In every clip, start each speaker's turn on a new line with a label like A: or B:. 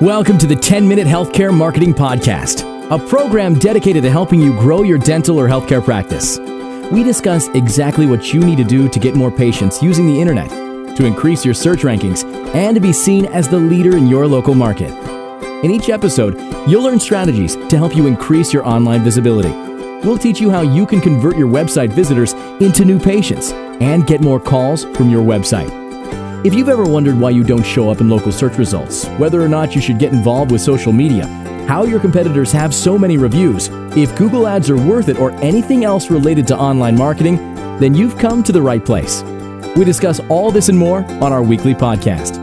A: Welcome to the 10 Minute Healthcare Marketing Podcast, a program dedicated to helping you grow your dental or healthcare practice. We discuss exactly what you need to do to get more patients using the internet, to increase your search rankings, and to be seen as the leader in your local market. In each episode, you'll learn strategies to help you increase your online visibility. We'll teach you how you can convert your website visitors into new patients and get more calls from your website. If you've ever wondered why you don't show up in local search results, whether or not you should get involved with social media, how your competitors have so many reviews, if Google Ads are worth it, or anything else related to online marketing, then you've come to the right place. We discuss all this and more on our weekly podcast.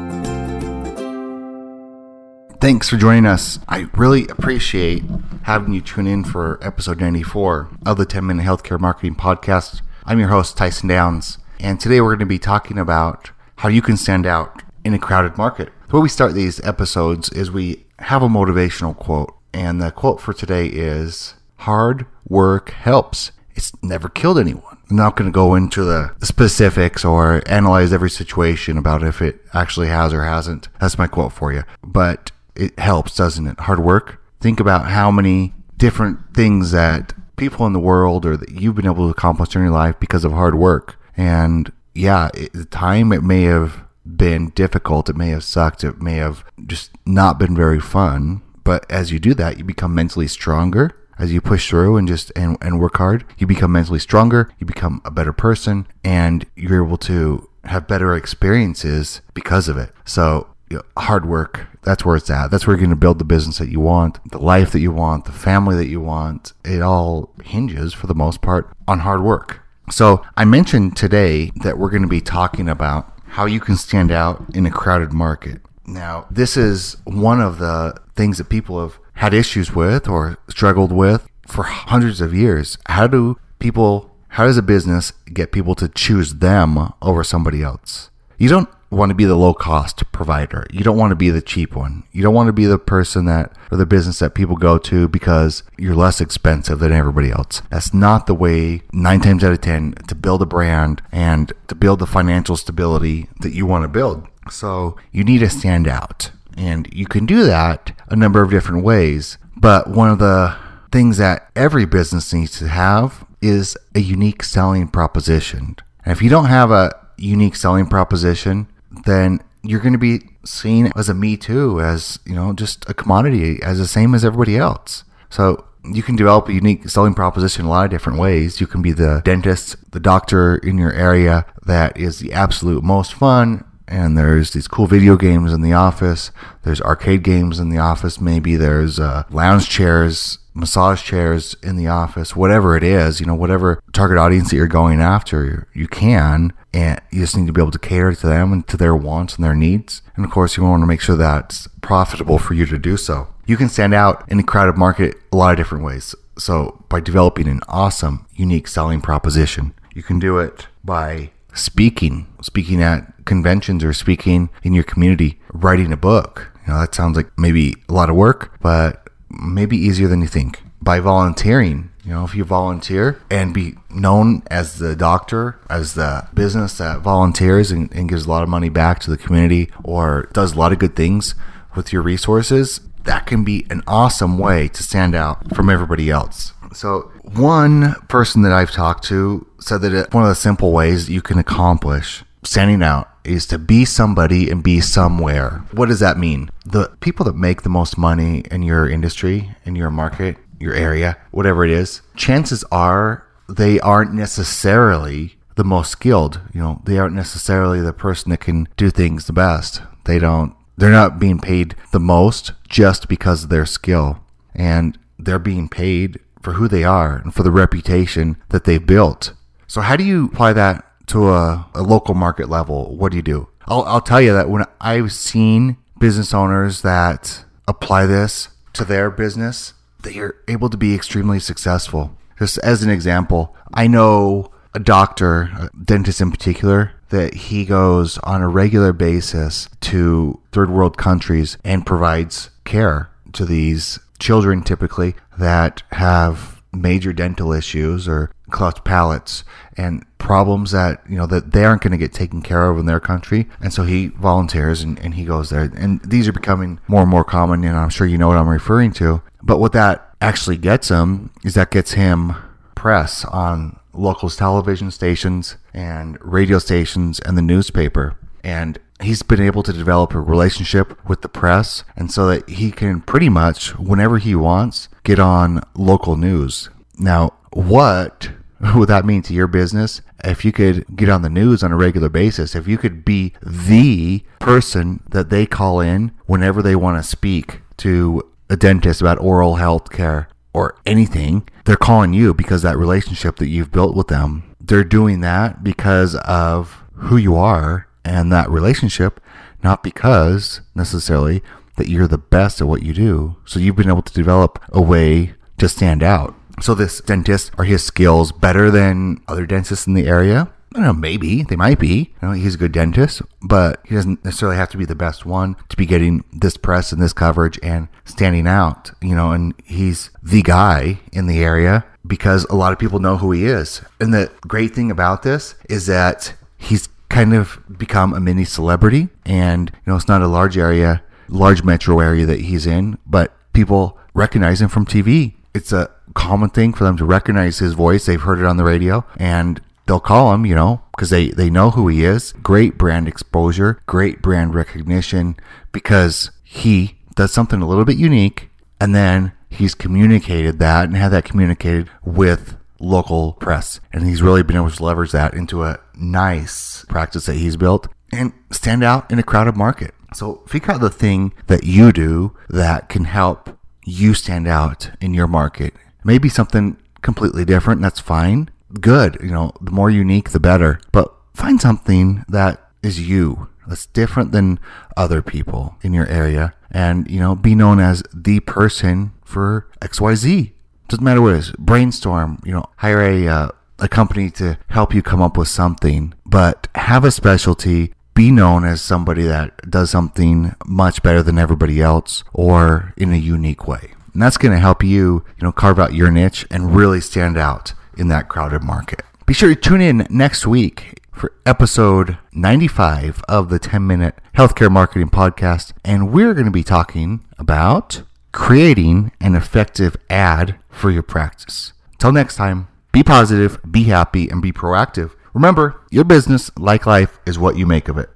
B: Thanks for joining us. I really appreciate having you tune in for episode 94 of the 10 Minute Healthcare Marketing Podcast. I'm your host, Tyson Downs, and today we're going to be talking about how you can stand out in a crowded market. The way we start these episodes is we have a motivational quote, and the quote for today is Hard work helps. It's never killed anyone. I'm not going to go into the specifics or analyze every situation about if it actually has or hasn't. That's my quote for you. But it helps, doesn't it? Hard work. Think about how many different things that people in the world or that you've been able to accomplish in your life because of hard work. And yeah, at the time it may have been difficult, it may have sucked, it may have just not been very fun. But as you do that, you become mentally stronger. As you push through and just and, and work hard, you become mentally stronger, you become a better person, and you're able to have better experiences because of it. So you know, hard work, that's where it's at. That's where you're going to build the business that you want, the life that you want, the family that you want. It all hinges, for the most part, on hard work. So, I mentioned today that we're going to be talking about how you can stand out in a crowded market. Now, this is one of the things that people have had issues with or struggled with for hundreds of years. How do people, how does a business get people to choose them over somebody else? You don't want to be the low cost provider. You don't want to be the cheap one. You don't want to be the person that or the business that people go to because you're less expensive than everybody else. That's not the way 9 times out of 10 to build a brand and to build the financial stability that you want to build. So, you need to stand out. And you can do that a number of different ways, but one of the things that every business needs to have is a unique selling proposition. And if you don't have a unique selling proposition, then you're going to be seen as a me too, as you know, just a commodity, as the same as everybody else. So you can develop a unique selling proposition a lot of different ways. You can be the dentist, the doctor in your area that is the absolute most fun. And there's these cool video games in the office. There's arcade games in the office. Maybe there's uh, lounge chairs massage chairs in the office, whatever it is, you know, whatever target audience that you're going after, you can. And you just need to be able to cater to them and to their wants and their needs. And of course, you want to make sure that's profitable for you to do so. You can stand out in a crowded market a lot of different ways. So, by developing an awesome, unique selling proposition, you can do it by speaking, speaking at conventions or speaking in your community, writing a book. You know, that sounds like maybe a lot of work, but maybe easier than you think by volunteering. You know, if you volunteer and be known as the doctor, as the business that volunteers and, and, gives a lot of money back to the community or does a lot of good things with your resources, that can be an awesome way to stand out from everybody else. So, one person that I've talked to said that one of the simple ways you can accomplish standing out is to be somebody and be somewhere. What does that mean? The people that make the most money in your industry, in your market, your area, whatever it is, chances are they aren't necessarily the most skilled. You know, they aren't necessarily the person that can do things the best. They don't, they're not being paid the most just because of their skill. And they're being paid for who they are and for the reputation that they've built. So, how do you apply that to a, a local market level, what do you do? I'll, I'll tell you that when I've seen business owners that apply this to their business, they are able to be extremely successful. Just as an example, I know a doctor, a dentist in particular, that he goes on a regular basis to third world countries and provides care to these children typically that have major dental issues or cleft palates and problems that you know that they aren't going to get taken care of in their country. And so he volunteers and, and he goes there. And these are becoming more and more common and i'm sure you know what i'm referring to but what that actually gets him is that gets him press on local television stations and radio stations and the newspaper. And he's been able to develop a relationship with the press and so that he can pretty much whenever he wants get on local news. Now what would that mean to your business? If you could get on the news on a regular basis if you could be the person that they call in whenever they want to speak to a dentist about oral health care or anything they're calling you because that relationship that you've built with them they're doing that because of who you are and that relationship, not because necessarily that you're the best at what you do. So you've been able to develop a way to stand out. So this dentist, are his skills better than other dentists in the area? I don't know, maybe they might be. You know, he's a good dentist, but he doesn't necessarily have to be the best one to be getting this press and this coverage and standing out. You know, and he's the guy in the area because a lot of people know who he is. And the great thing about this is that he's kind of become a mini celebrity. And, you know, it's not a large area, large metro area that he's in, but people recognize him from TV. It's a common thing for them to recognize his voice. They've heard it on the radio and they'll call him, you know, because they, they know who he is. Great brand exposure, great brand recognition because he does something a little bit unique and then he's communicated that and had that communicated with local press. And he's really been able to leverage that into a nice practice that he's built and stand out in a crowded market. So figure out the thing that you do that can help you stand out in your market. Maybe something completely different, that's fine. Good. You know, the more unique, the better. But find something that is you, that's different than other people in your area. And, you know, be known as the person for XYZ doesn't matter what it is. Brainstorm. You know, hire a uh, a company to help you come up with something, but have a specialty. Be known as somebody that does something much better than everybody else, or in a unique way. And that's going to help you, you know, carve out your niche and really stand out in that crowded market. Be sure to tune in next week for episode 95 of the 10 minute healthcare marketing podcast. And we're going to be talking about creating an effective ad for your practice. Till next time, be positive, be happy, and be proactive. Remember, your business, like life, is what you make of it.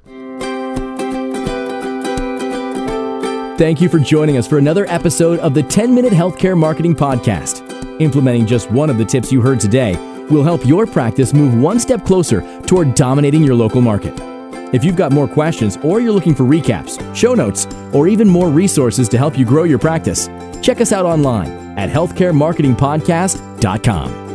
A: Thank you for joining us for another episode of the 10 Minute Healthcare Marketing Podcast. Implementing just one of the tips you heard today will help your practice move one step closer toward dominating your local market. If you've got more questions or you're looking for recaps, show notes, or even more resources to help you grow your practice, check us out online at healthcaremarketingpodcast.com.